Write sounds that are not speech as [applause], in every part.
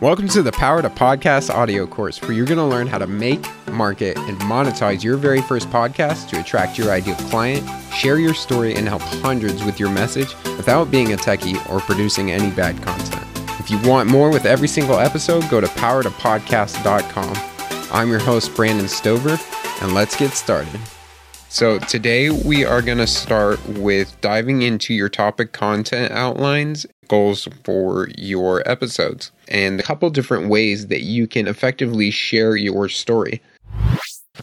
Welcome to the Power to Podcast audio course, where you're going to learn how to make, market, and monetize your very first podcast to attract your ideal client, share your story, and help hundreds with your message without being a techie or producing any bad content. If you want more with every single episode, go to powertopodcast.com. I'm your host, Brandon Stover, and let's get started. So, today we are going to start with diving into your topic content outlines, goals for your episodes, and a couple different ways that you can effectively share your story.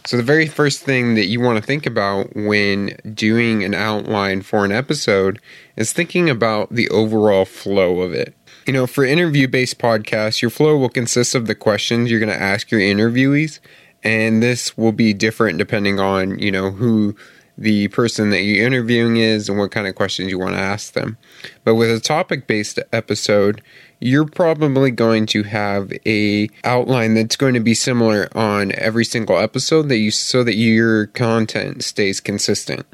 So, the very first thing that you want to think about when doing an outline for an episode is thinking about the overall flow of it. You know, for interview based podcasts, your flow will consist of the questions you're going to ask your interviewees and this will be different depending on you know who the person that you're interviewing is and what kind of questions you want to ask them. But with a topic based episode you're probably going to have a outline that's going to be similar on every single episode that you so that your content stays consistent.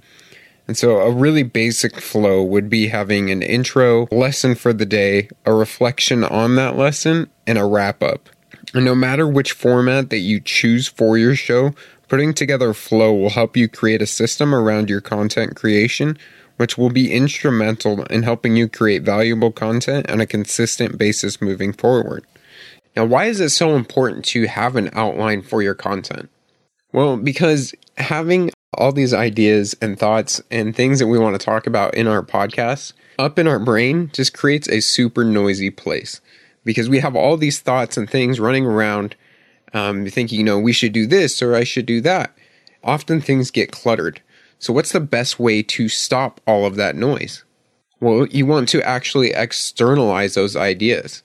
And so a really basic flow would be having an intro lesson for the day a reflection on that lesson and a wrap up and no matter which format that you choose for your show, putting together flow will help you create a system around your content creation, which will be instrumental in helping you create valuable content on a consistent basis moving forward. Now, why is it so important to have an outline for your content? Well, because having all these ideas and thoughts and things that we want to talk about in our podcast up in our brain just creates a super noisy place because we have all these thoughts and things running around um, thinking, you know, we should do this or I should do that. Often things get cluttered. So, what's the best way to stop all of that noise? Well, you want to actually externalize those ideas.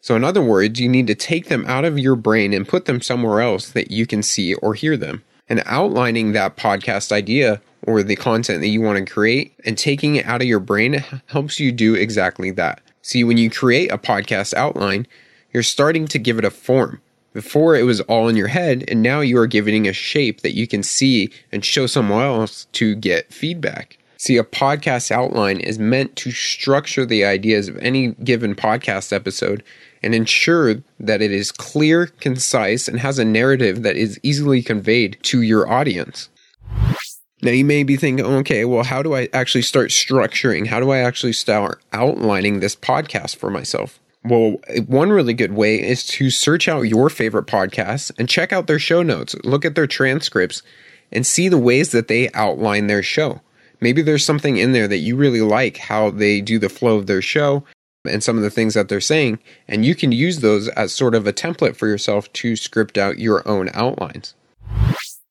So, in other words, you need to take them out of your brain and put them somewhere else that you can see or hear them. And outlining that podcast idea or the content that you want to create and taking it out of your brain helps you do exactly that. See, when you create a podcast outline, you're starting to give it a form. Before it was all in your head, and now you are giving a shape that you can see and show someone else to get feedback. See, a podcast outline is meant to structure the ideas of any given podcast episode and ensure that it is clear, concise, and has a narrative that is easily conveyed to your audience. Now you may be thinking, okay, well, how do I actually start structuring? How do I actually start outlining this podcast for myself? Well, one really good way is to search out your favorite podcasts and check out their show notes, look at their transcripts, and see the ways that they outline their show. Maybe there's something in there that you really like how they do the flow of their show and some of the things that they're saying, and you can use those as sort of a template for yourself to script out your own outlines.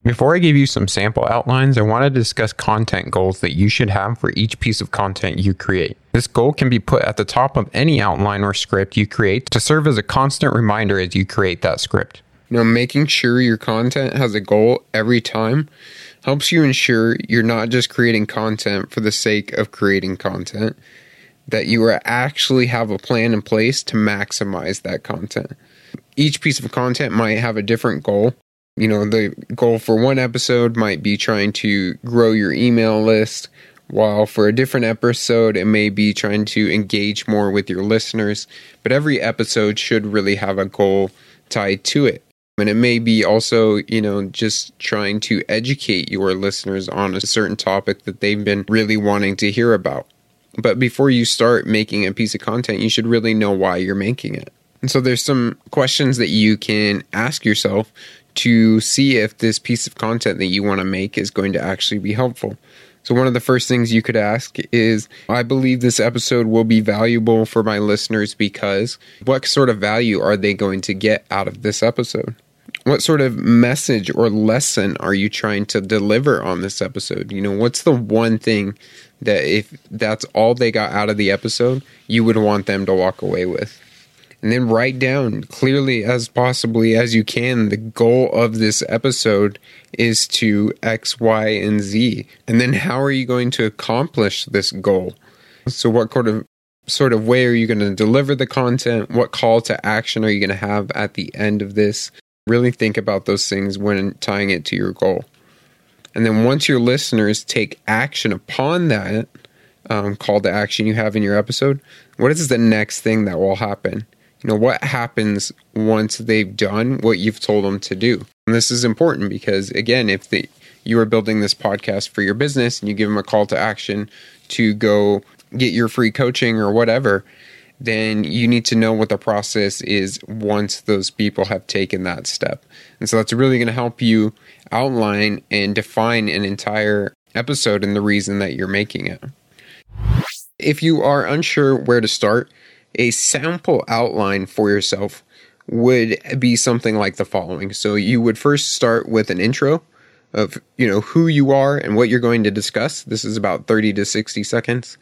Before I give you some sample outlines, I want to discuss content goals that you should have for each piece of content you create. This goal can be put at the top of any outline or script you create to serve as a constant reminder as you create that script. You know, making sure your content has a goal every time helps you ensure you're not just creating content for the sake of creating content, that you actually have a plan in place to maximize that content. Each piece of content might have a different goal, you know, the goal for one episode might be trying to grow your email list, while for a different episode, it may be trying to engage more with your listeners. But every episode should really have a goal tied to it. And it may be also, you know, just trying to educate your listeners on a certain topic that they've been really wanting to hear about. But before you start making a piece of content, you should really know why you're making it. And so there's some questions that you can ask yourself to see if this piece of content that you want to make is going to actually be helpful. So, one of the first things you could ask is I believe this episode will be valuable for my listeners because what sort of value are they going to get out of this episode? What sort of message or lesson are you trying to deliver on this episode? You know, what's the one thing that if that's all they got out of the episode, you would want them to walk away with? And then write down clearly as possibly as you can the goal of this episode is to X, Y, and Z. And then how are you going to accomplish this goal? So what sort of sort of way are you going to deliver the content? What call to action are you going to have at the end of this? Really think about those things when tying it to your goal. And then once your listeners take action upon that um, call to action you have in your episode, what is the next thing that will happen? You know, what happens once they've done what you've told them to do? And this is important because, again, if the, you are building this podcast for your business and you give them a call to action to go get your free coaching or whatever, then you need to know what the process is once those people have taken that step. And so that's really going to help you outline and define an entire episode and the reason that you're making it. If you are unsure where to start, a sample outline for yourself would be something like the following. So you would first start with an intro of, you know, who you are and what you're going to discuss. This is about 30 to 60 seconds.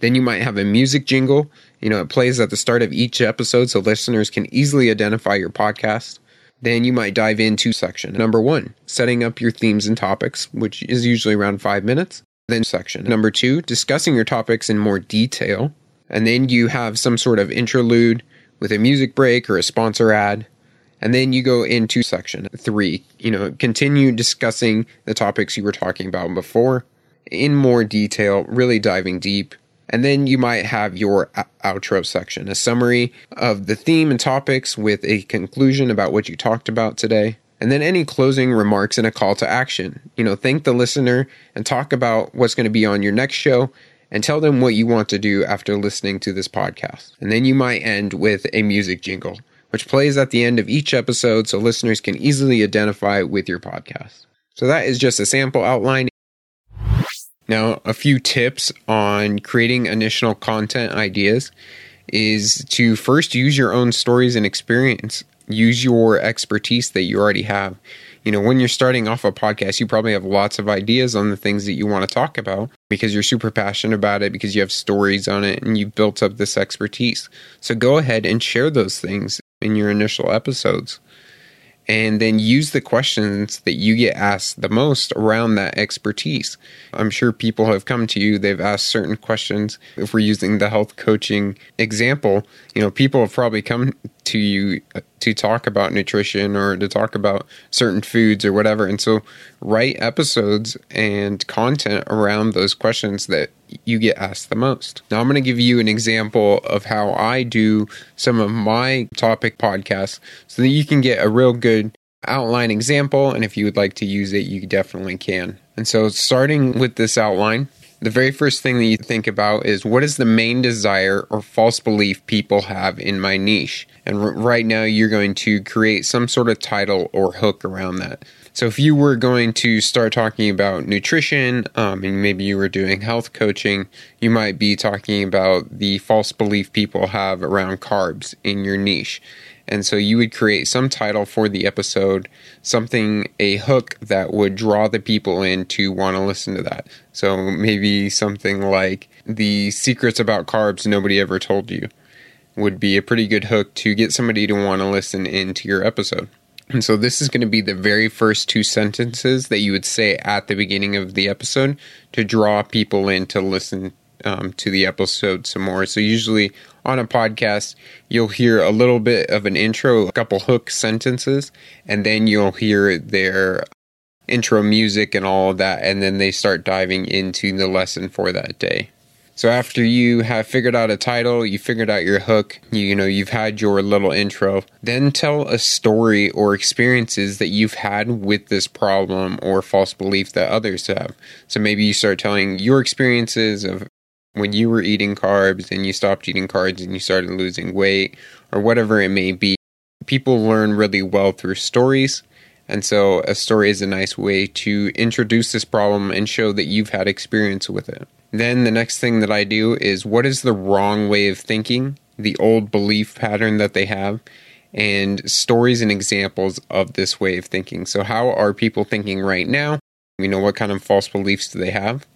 Then you might have a music jingle. You know, it plays at the start of each episode so listeners can easily identify your podcast. Then you might dive into section number one, setting up your themes and topics, which is usually around five minutes. Then section number two, discussing your topics in more detail. And then you have some sort of interlude with a music break or a sponsor ad. And then you go into section three, you know, continue discussing the topics you were talking about before in more detail, really diving deep. And then you might have your outro section, a summary of the theme and topics with a conclusion about what you talked about today. And then any closing remarks and a call to action. You know, thank the listener and talk about what's going to be on your next show and tell them what you want to do after listening to this podcast. And then you might end with a music jingle, which plays at the end of each episode so listeners can easily identify with your podcast. So that is just a sample outline. Now, a few tips on creating initial content ideas is to first use your own stories and experience. Use your expertise that you already have. You know, when you're starting off a podcast, you probably have lots of ideas on the things that you want to talk about because you're super passionate about it, because you have stories on it, and you've built up this expertise. So go ahead and share those things in your initial episodes and then use the questions that you get asked the most around that expertise. I'm sure people have come to you, they've asked certain questions. If we're using the health coaching example, you know, people have probably come to you to talk about nutrition or to talk about certain foods or whatever. And so write episodes and content around those questions that you get asked the most. Now, I'm going to give you an example of how I do some of my topic podcasts so that you can get a real good outline example. And if you would like to use it, you definitely can. And so, starting with this outline, the very first thing that you think about is what is the main desire or false belief people have in my niche? And r- right now, you're going to create some sort of title or hook around that. So, if you were going to start talking about nutrition um, and maybe you were doing health coaching, you might be talking about the false belief people have around carbs in your niche. And so you would create some title for the episode, something, a hook that would draw the people in to want to listen to that. So maybe something like the secrets about carbs nobody ever told you would be a pretty good hook to get somebody to want to listen into your episode. And [clears throat] so this is going to be the very first two sentences that you would say at the beginning of the episode to draw people in to listen um, to the episode some more. So usually on a podcast, you'll hear a little bit of an intro, a couple hook sentences, and then you'll hear their intro music and all of that, and then they start diving into the lesson for that day. So after you have figured out a title, you figured out your hook, you, you, know, you've had your little intro, then tell a story or experiences that you've had with this problem or false belief that others have. So maybe you start telling your experiences of when you were eating carbs and you stopped eating carbs and you started losing weight or whatever it may be. People learn really well through stories. And so a story is a nice way to introduce this problem and show that you've had experience with it. Then the next thing that I do is what is the wrong way of thinking, the old belief pattern that they have, and stories and examples of this way of thinking. So, how are people thinking right now? You know, what kind of false beliefs do they have?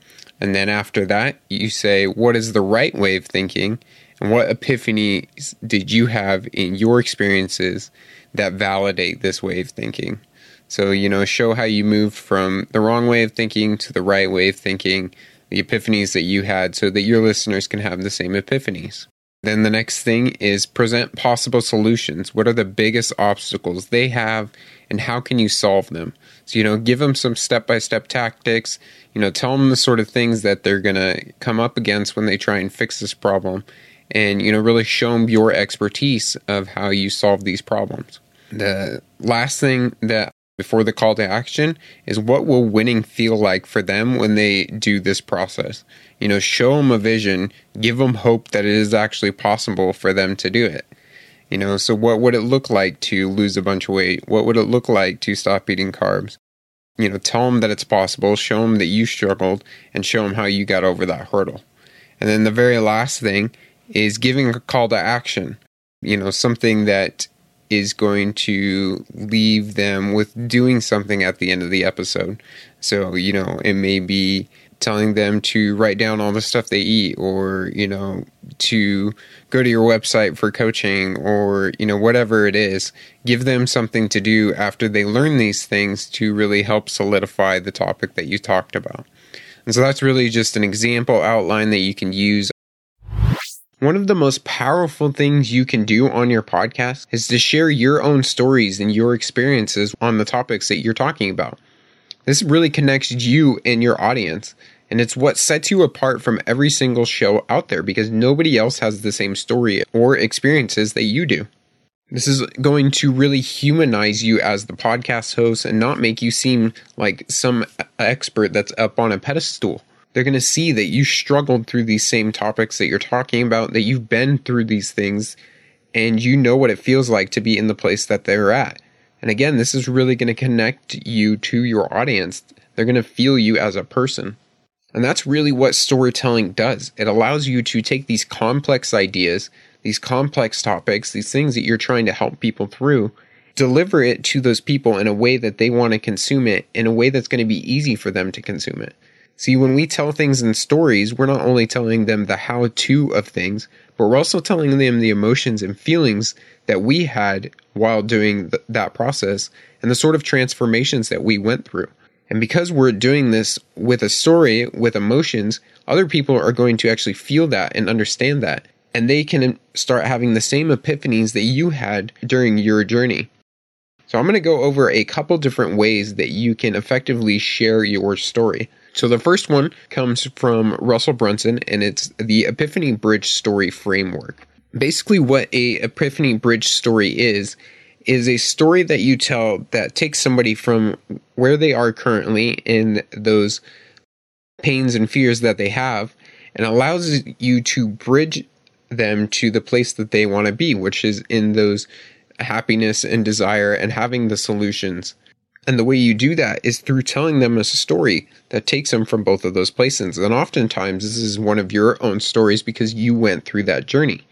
And then after that, you say, what is the right way of thinking? And what epiphanies did you have in your experiences that validate this way of thinking? So, you know, show how you moved from the wrong way of thinking to the right way of thinking, the epiphanies that you had, so that your listeners can have the same epiphanies. Then the next thing is present possible solutions. What are the biggest obstacles they have and how can you solve them? So, you know, give them some step by step tactics, you know, tell them the sort of things that they're going to come up against when they try and fix this problem and you know really show them your expertise of how you solve these problems. The last thing that before the call to action is what will winning feel like for them when they do this process. You know, show them a vision, give them hope that it is actually possible for them to do it. You know, so what would it look like to lose a bunch of weight? What would it look like to stop eating carbs? You know, tell them that it's possible, show them that you struggled, and show them how you got over that hurdle. And then the very last thing is giving a call to action. You know, something that is going to leave them with doing something at the end of the episode. So, you know, it may be telling them to write down all the stuff they eat or, you know, to go to your website for coaching or, you know, whatever it is. Give them something to do after they learn these things to really help solidify the topic that you talked about. And so that's really just an example outline that you can use one of the most powerful things you can do on your podcast is to share your own stories and your experiences on the topics that you're talking about. This really connects you and your audience, and it's what sets you apart from every single show out there because nobody else has the same story or experiences that you do. This is going to really humanize you as the podcast host and not make you seem like some expert that's up on a pedestal. They're going to see that you struggled through these same topics that you're talking about, that you've been through these things, and you know what it feels like to be in the place that they're at. And again, this is really going to connect you to your audience. They're going to feel you as a person. And that's really what storytelling does. It allows you to take these complex ideas, these complex topics, these things that you're trying to help people through, deliver it to those people in a way that they want to consume it, in a way that's going to be easy for them to consume it. See, when we tell things in stories, we're not only telling them the how to of things, but we're also telling them the emotions and feelings that we had while doing th- that process and the sort of transformations that we went through. And because we're doing this with a story, with emotions, other people are going to actually feel that and understand that. And they can start having the same epiphanies that you had during your journey. So I'm going to go over a couple different ways that you can effectively share your story. So the first one comes from Russell Brunson, and it's the Epiphany Bridge Story Framework. Basically, what a Epiphany Bridge story is is a story that you tell that takes somebody from where they are currently in those pains and fears that they have and allows you to bridge them to the place that they want to be, which is in those happiness and desire and having the solutions and the way you do that is through telling them a story that takes them from both of those places. And oftentimes, this is one of your own stories because you went through that journey.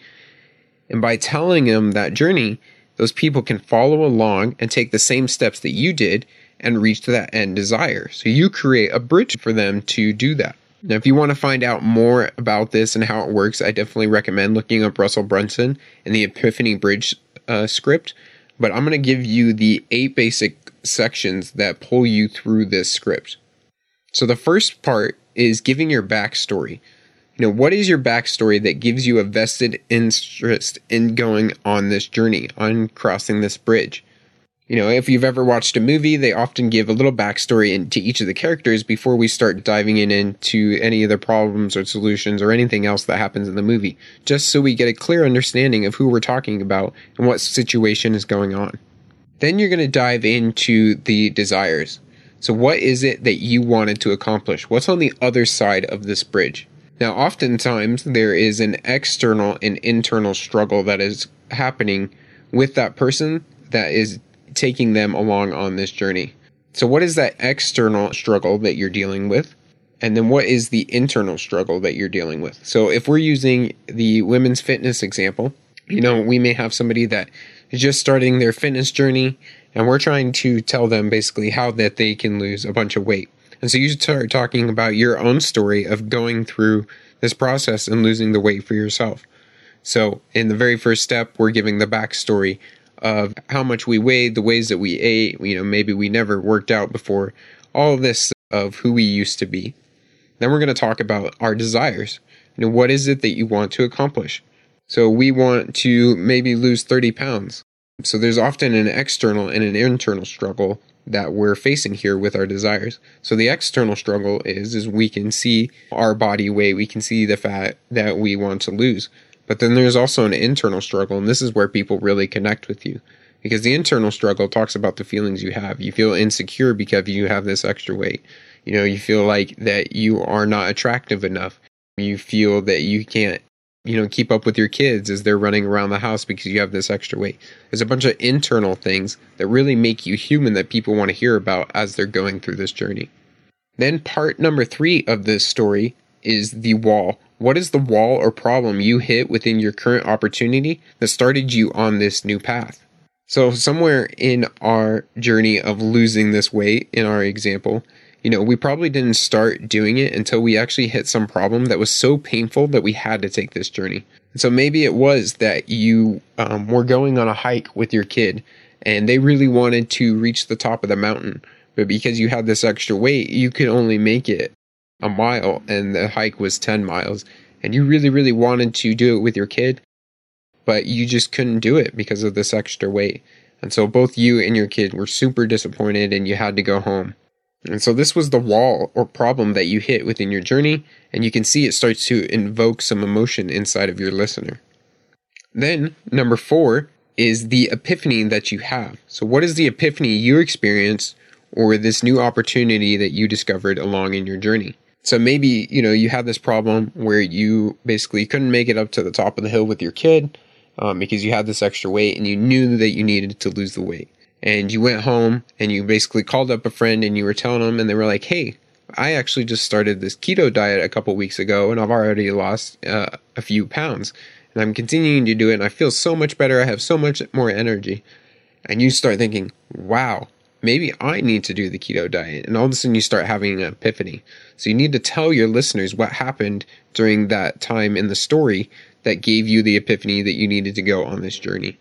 And by telling them that journey, those people can follow along and take the same steps that you did and reach that end desire. So you create a bridge for them to do that. Now, if you want to find out more about this and how it works, I definitely recommend looking up Russell Brunson and the Epiphany Bridge uh, script. But I'm going to give you the eight basic sections that pull you through this script. So the first part is giving your backstory. You know, what is your backstory that gives you a vested interest in going on this journey, on crossing this bridge? You know, if you've ever watched a movie, they often give a little backstory into each of the characters before we start diving in into any of the problems or solutions or anything else that happens in the movie, just so we get a clear understanding of who we're talking about and what situation is going on. Then you're going to dive into the desires. So, what is it that you wanted to accomplish? What's on the other side of this bridge? Now, oftentimes there is an external and internal struggle that is happening with that person that is taking them along on this journey. So, what is that external struggle that you're dealing with? And then, what is the internal struggle that you're dealing with? So, if we're using the women's fitness example, you know, we may have somebody that just starting their fitness journey, and we're trying to tell them basically how that they can lose a bunch of weight. And so you start talking about your own story of going through this process and losing the weight for yourself. So in the very first step, we're giving the backstory of how much we weighed, the ways that we ate, you know, maybe we never worked out before, all this of who we used to be. Then we're going to talk about our desires. You know, what is it that you want to accomplish? So we want to maybe lose 30 pounds. So there's often an external and an internal struggle that we're facing here with our desires. So the external struggle is is we can see our body weight, we can see the fat that we want to lose. But then there's also an internal struggle, and this is where people really connect with you. Because the internal struggle talks about the feelings you have. You feel insecure because you have this extra weight. You know, you feel like that you are not attractive enough. You feel that you can't, you know, keep up with your kids as they're running around the house because you have this extra weight. There's a bunch of internal things that really make you human that people want to hear about as they're going through this journey. Then, part number three of this story is the wall. What is the wall or problem you hit within your current opportunity that started you on this new path? So, somewhere in our journey of losing this weight, in our example, you know, we probably didn't start doing it until we actually hit some problem that was so painful that we had to take this journey. So maybe it was that you um, were going on a hike with your kid and they really wanted to reach the top of the mountain. But because you had this extra weight, you could only make it a mile and the hike was 10 miles. And you really, really wanted to do it with your kid, but you just couldn't do it because of this extra weight. And so both you and your kid were super disappointed and you had to go home. And so this was the wall or problem that you hit within your journey, and you can see it starts to invoke some emotion inside of your listener. Then, number four is the epiphany that you have. So, what is the epiphany you experienced or this new opportunity that you discovered along in your journey? So maybe, you know, you had this problem where you basically couldn't make it up to the top of the hill with your kid um, because you had this extra weight and you knew that you needed to lose the weight and you went home and you basically called up a friend and you were telling them and they were like hey i actually just started this keto diet a couple weeks ago and i've already lost uh, a few pounds and i'm continuing to do it and i feel so much better. I have so much more energy. And you start thinking wow maybe i need to do the keto diet. And all of a sudden you start having an epiphany. So you need to tell your listeners what happened during that time in the story that gave you the epiphany that you needed to go on this journey.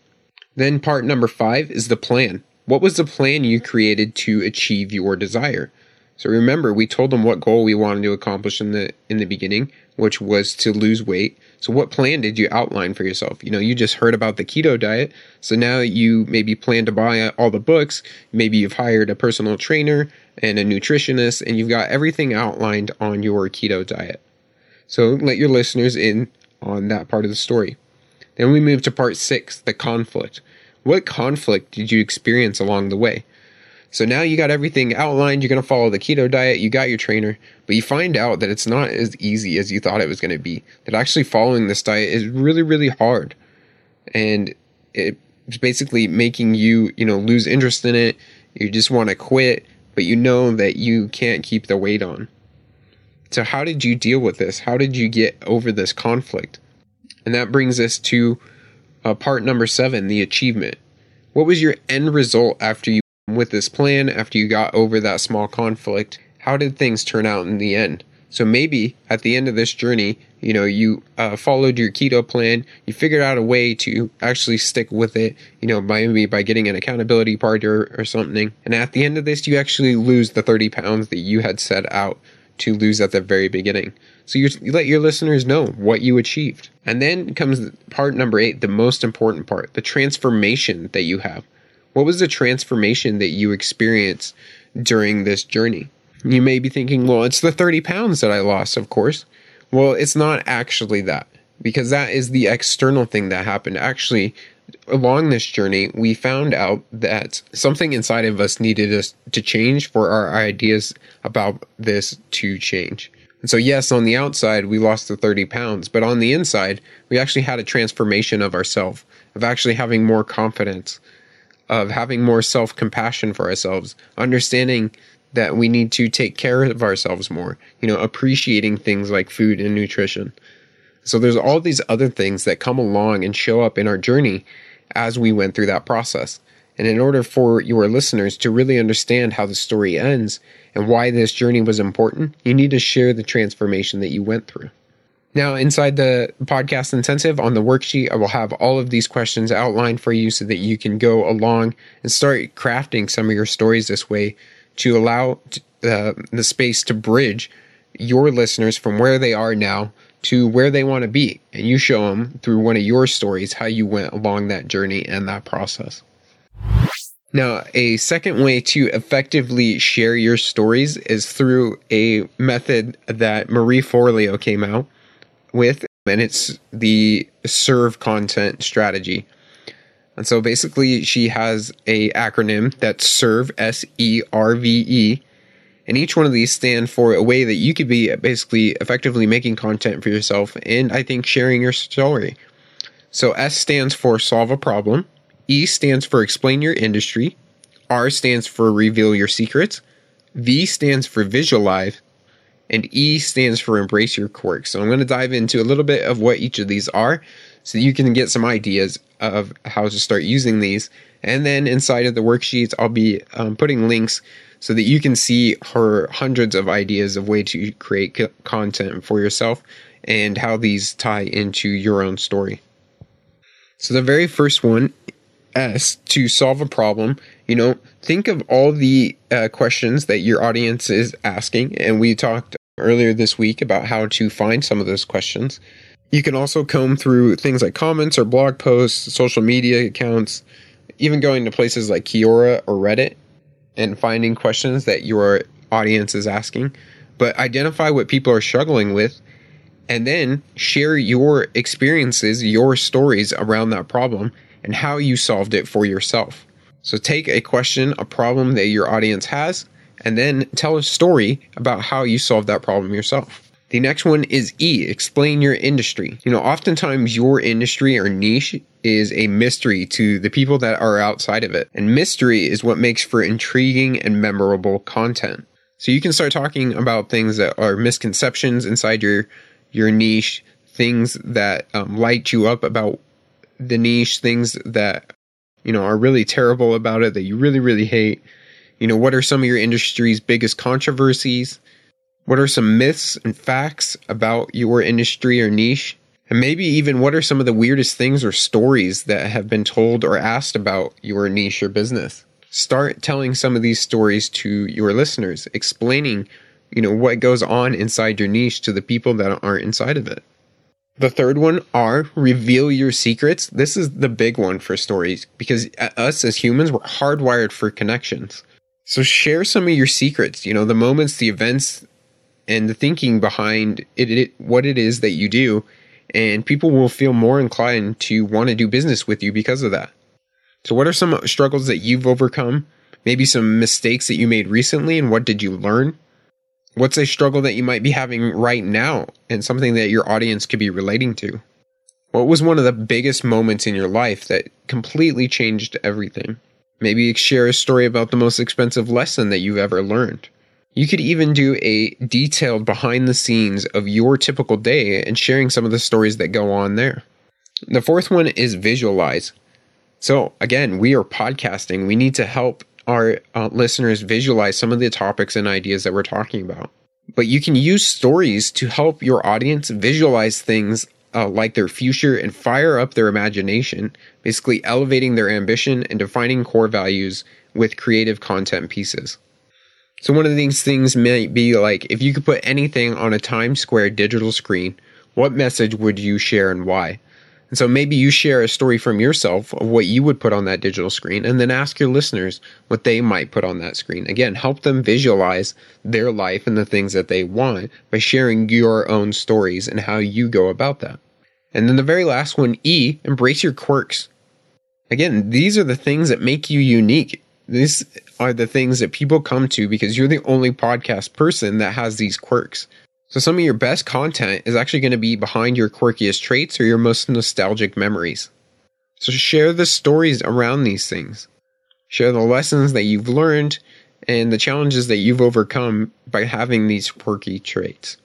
Then part number five is the plan what was the plan you created to achieve your desire? So remember, we told them what goal we wanted to accomplish in the in the beginning, which was to lose weight. So what plan did you outline for yourself? You know, you just heard about the keto diet, so now you maybe plan to buy all the books, maybe you've hired a personal trainer and a nutritionist and you've got everything outlined on your keto diet. So let your listeners in on that part of the story. Then we move to part 6, the conflict. What conflict did you experience along the way? So now you got everything outlined. You're going to follow the keto diet. You got your trainer, but you find out that it's not as easy as you thought it was going to be. That actually following this diet is really, really hard. And it's basically making you, you know, lose interest in it. You just want to quit, but you know that you can't keep the weight on. So, how did you deal with this? How did you get over this conflict? And that brings us to uh, part number seven, the achievement. What was your end result after you with this plan? After you got over that small conflict, how did things turn out in the end? So maybe at the end of this journey, you know, you uh, followed your keto plan, you figured out a way to actually stick with it, you know, maybe by getting an accountability partner or something. And at the end of this, you actually lose the 30 pounds that you had set out to lose at the very beginning. So you, you let your listeners know what you achieved. And then comes part number eight, the most important part, the transformation that you have. What was the transformation that you experienced during this journey? You may be thinking, well, it's the 30 pounds that I lost, of course. Well, it's not actually that because that is the external thing that happened. Actually, along this journey, we found out that something inside of us needed us to change for our ideas about this to change. And so, yes, on the outside, we lost the 30 pounds, but on the inside, we actually had a transformation of ourselves, of actually having more confidence, of having more self compassion for ourselves, understanding that we need to take care of ourselves more, you know, appreciating things like food and nutrition. So, there's all these other things that come along and show up in our journey as we went through that process. And in order for your listeners to really understand how the story ends, and why this journey was important, you need to share the transformation that you went through. Now, inside the podcast intensive on the worksheet, I will have all of these questions outlined for you so that you can go along and start crafting some of your stories this way to allow uh, the space to bridge your listeners from where they are now to where they want to be. And you show them through one of your stories how you went along that journey and that process. Now, a second way to effectively share your stories is through a method that Marie Forleo came out with. and it's the serve content strategy. And so basically she has a acronym that's serve S E R V E and each one of these stand for a way that you could be basically effectively making content for yourself and I think sharing your story. So S stands for solve a problem, E stands for explain your industry, R stands for reveal your secrets, V stands for visualize, and E stands for embrace your quirks. So I'm going to dive into a little bit of what each of these are so you can get some ideas of how to start using these. And then inside of the worksheets, I'll be um, putting links so that you can see her hundreds of ideas of way to create c- content for yourself and how these tie into your own story. So the very first one, S, to solve a problem, you know, think of all the uh, questions that your audience is asking. And we talked earlier this week about how to find some of those questions. You can also comb through things like comments or blog posts, social media accounts, even going to places like Quora or Reddit and finding questions that your audience is asking. But identify what people are struggling with and then share your experiences, your stories around that problem and how you solved it for yourself. So take a question, a problem that your audience has, and then tell a story about how you solved that problem yourself. The next one is E, explain your industry. You know, oftentimes your industry or niche is a mystery to the people that are outside of it. And mystery is what makes for intriguing and memorable content. So you can start talking about things that are misconceptions inside your your niche, things that um, light you up about the niche, things that you know are really terrible about it that you really really hate. You know, what are some of your industry's biggest controversies? What are some myths and facts about your industry or niche? And maybe even what are some of the weirdest things or stories that have been told or asked about your niche or business? Start telling some of these stories to your listeners, explaining, you know, what goes on inside your niche to the people that aren't inside of it. The third one are reveal your secrets. This is the big one for stories because us as humans, we're hardwired for connections. So share some of your secrets, you know, the moments, the events, and the thinking behind it, it, what it is that you do. And people will feel more inclined to want to do business with you because of that. So what are some struggles that you've overcome? Maybe some mistakes that you made recently and what did you learn? What's a struggle that you might be having right now and something that your audience could be relating to? What was one of the biggest moments in your life that completely changed everything? Maybe share a story about the most expensive lesson that you've ever learned you could even do a detailed behind the scenes of your typical day and sharing some of the stories that go on there. The fourth one is visualize. So, again, we are podcasting. We need to help our uh, listeners visualize some of the topics and ideas that we're talking about. But you can use stories to help your audience visualize things uh, like their future and fire up their imagination, basically elevating their ambition and defining core values with creative content pieces. So one of these things might be like if you could put anything on a Times Square digital screen, what message would you share and why? And so maybe you share a story from yourself of what you would put on that digital screen and then ask your listeners what they might put on that screen. Again, help them visualize their life and the things that they want by sharing your own stories and how you go about that. And then the very last one, E, embrace your quirks. Again, these are the things that make you unique. These are the things that people come to because you're the only podcast person that has these quirks. So some of your best content is actually going to be behind your quirkiest traits or your most nostalgic memories. So share the stories around these things. Share the lessons that you've learned and the challenges that you've overcome by having these quirky traits.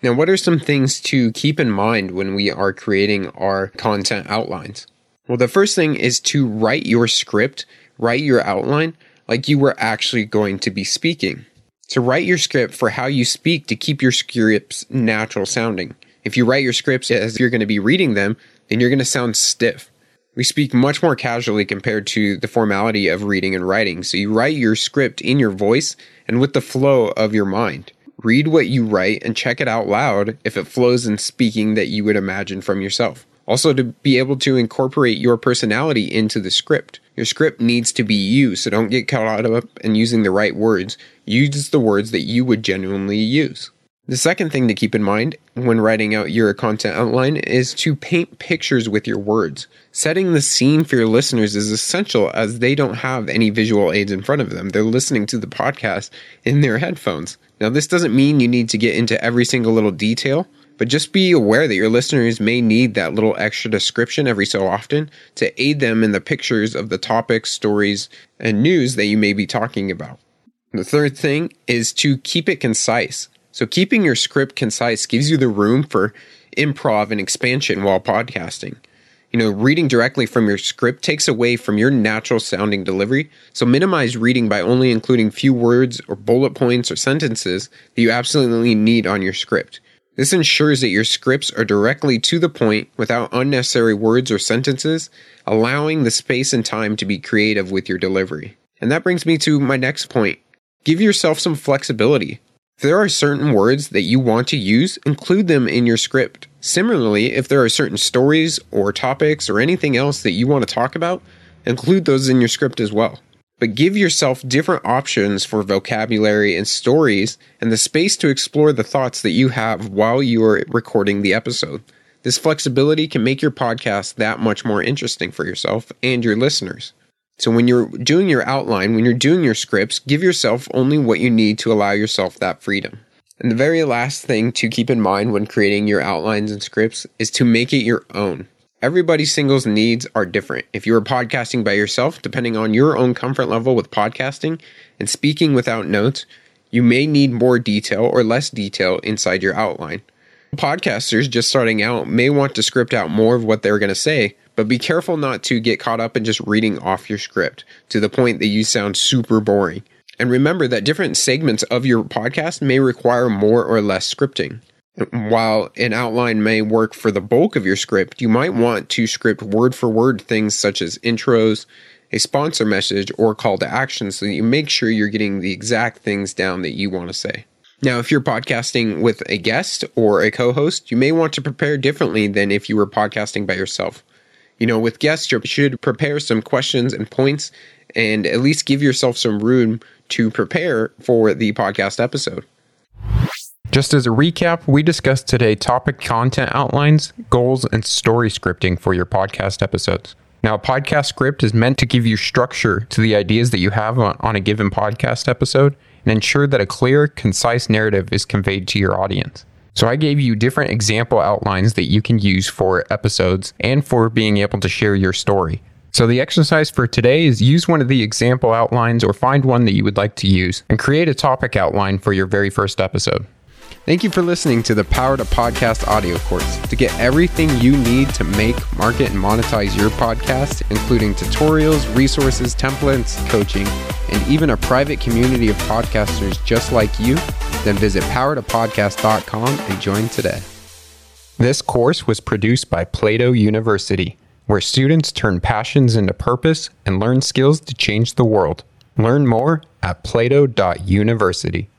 Now, what are some things to keep in mind when we are creating our content outlines? Well, the first thing is to write your script write your outline like you were actually going to be speaking. So write your script for how you speak to keep your scripts natural sounding. If you write your scripts as you're going to be reading them, then you're going to sound stiff. We speak much more casually compared to the formality of reading and writing. So you write your script in your voice and with the flow of your mind. Read what you write and check it out loud if it flows in speaking that you would imagine from yourself. Also, to be able to incorporate your personality into the script. Your script needs to be you, so don't get caught up in using the right words. Use the words that you would genuinely use. The second thing to keep in mind when writing out your content outline is to paint pictures with your words. Setting the scene for your listeners is essential as they don't have any visual aids in front of them. They're listening to the podcast in their headphones. Now, this doesn't mean you need to get into every single little detail, but just be aware that your listeners may need that little extra description every so often to aid them in the pictures of the topics, stories, and news that you may be talking about. The third thing is to keep it concise. So keeping your script concise gives you the room for improv and expansion while podcasting. You know, reading directly from your script takes away from your natural sounding delivery, so minimize reading by only including few words or bullet points or sentences that you absolutely need on your script. This ensures that your scripts are directly to the point without unnecessary words or sentences, allowing the space and time to be creative with your delivery. And that brings me to my next point. Give yourself some flexibility. If there are certain words that you want to use, include them in your script. Similarly, if there are certain stories or topics or anything else that you want to talk about, include those in your script as well. But give yourself different options for vocabulary and stories and the space to explore the thoughts that you have while you are recording the episode. This flexibility can make your podcast that much more interesting for yourself and your listeners. So when you're doing your outline, when you're doing your scripts, give yourself only what you need to allow yourself that freedom. And the very last thing to keep in mind when creating your outlines and scripts is to make it your own. Everybody's singles needs are different. If you are podcasting by yourself, depending on your own comfort level with podcasting and speaking without notes, you may need more detail or less detail inside your outline. Podcasters just starting out may want to script out more of what they're going to say, but be careful not to get caught up in just reading off your script to the point that you sound super boring. And remember that different segments of your podcast may require more or less scripting. While an outline may work for the bulk of your script, you might mm-hmm. want to script word for word things such as intros, a sponsor message, or call to action so that you make sure you're getting the exact things down that you want to say. Now, if you're podcasting with a guest or a co host, you may want to prepare differently than if you were podcasting by yourself. You know, with guests, you should prepare some questions and points and at least give yourself some room to prepare for the podcast episode. Just as a recap, we discussed today topic content outlines, goals, and story scripting for your podcast episodes. Now, a podcast script is meant to give you structure to the ideas that you have on, on a given podcast episode and ensure that a clear, concise narrative is conveyed to your audience. So, I gave you different example outlines that you can use for episodes and for being able to share your story. So, the exercise for today is use one of the example outlines or find one that you would like to use and create a topic outline for your very first episode. Thank you for listening to the Power to Podcast audio course. To get everything you need to make, market, and monetize your podcast, including tutorials, resources, templates, coaching, and even a private community of podcasters just like you, then visit powertopodcast.com and join today. This course was produced by Plato University, where students turn passions into purpose and learn skills to change the world. Learn more at plato.university.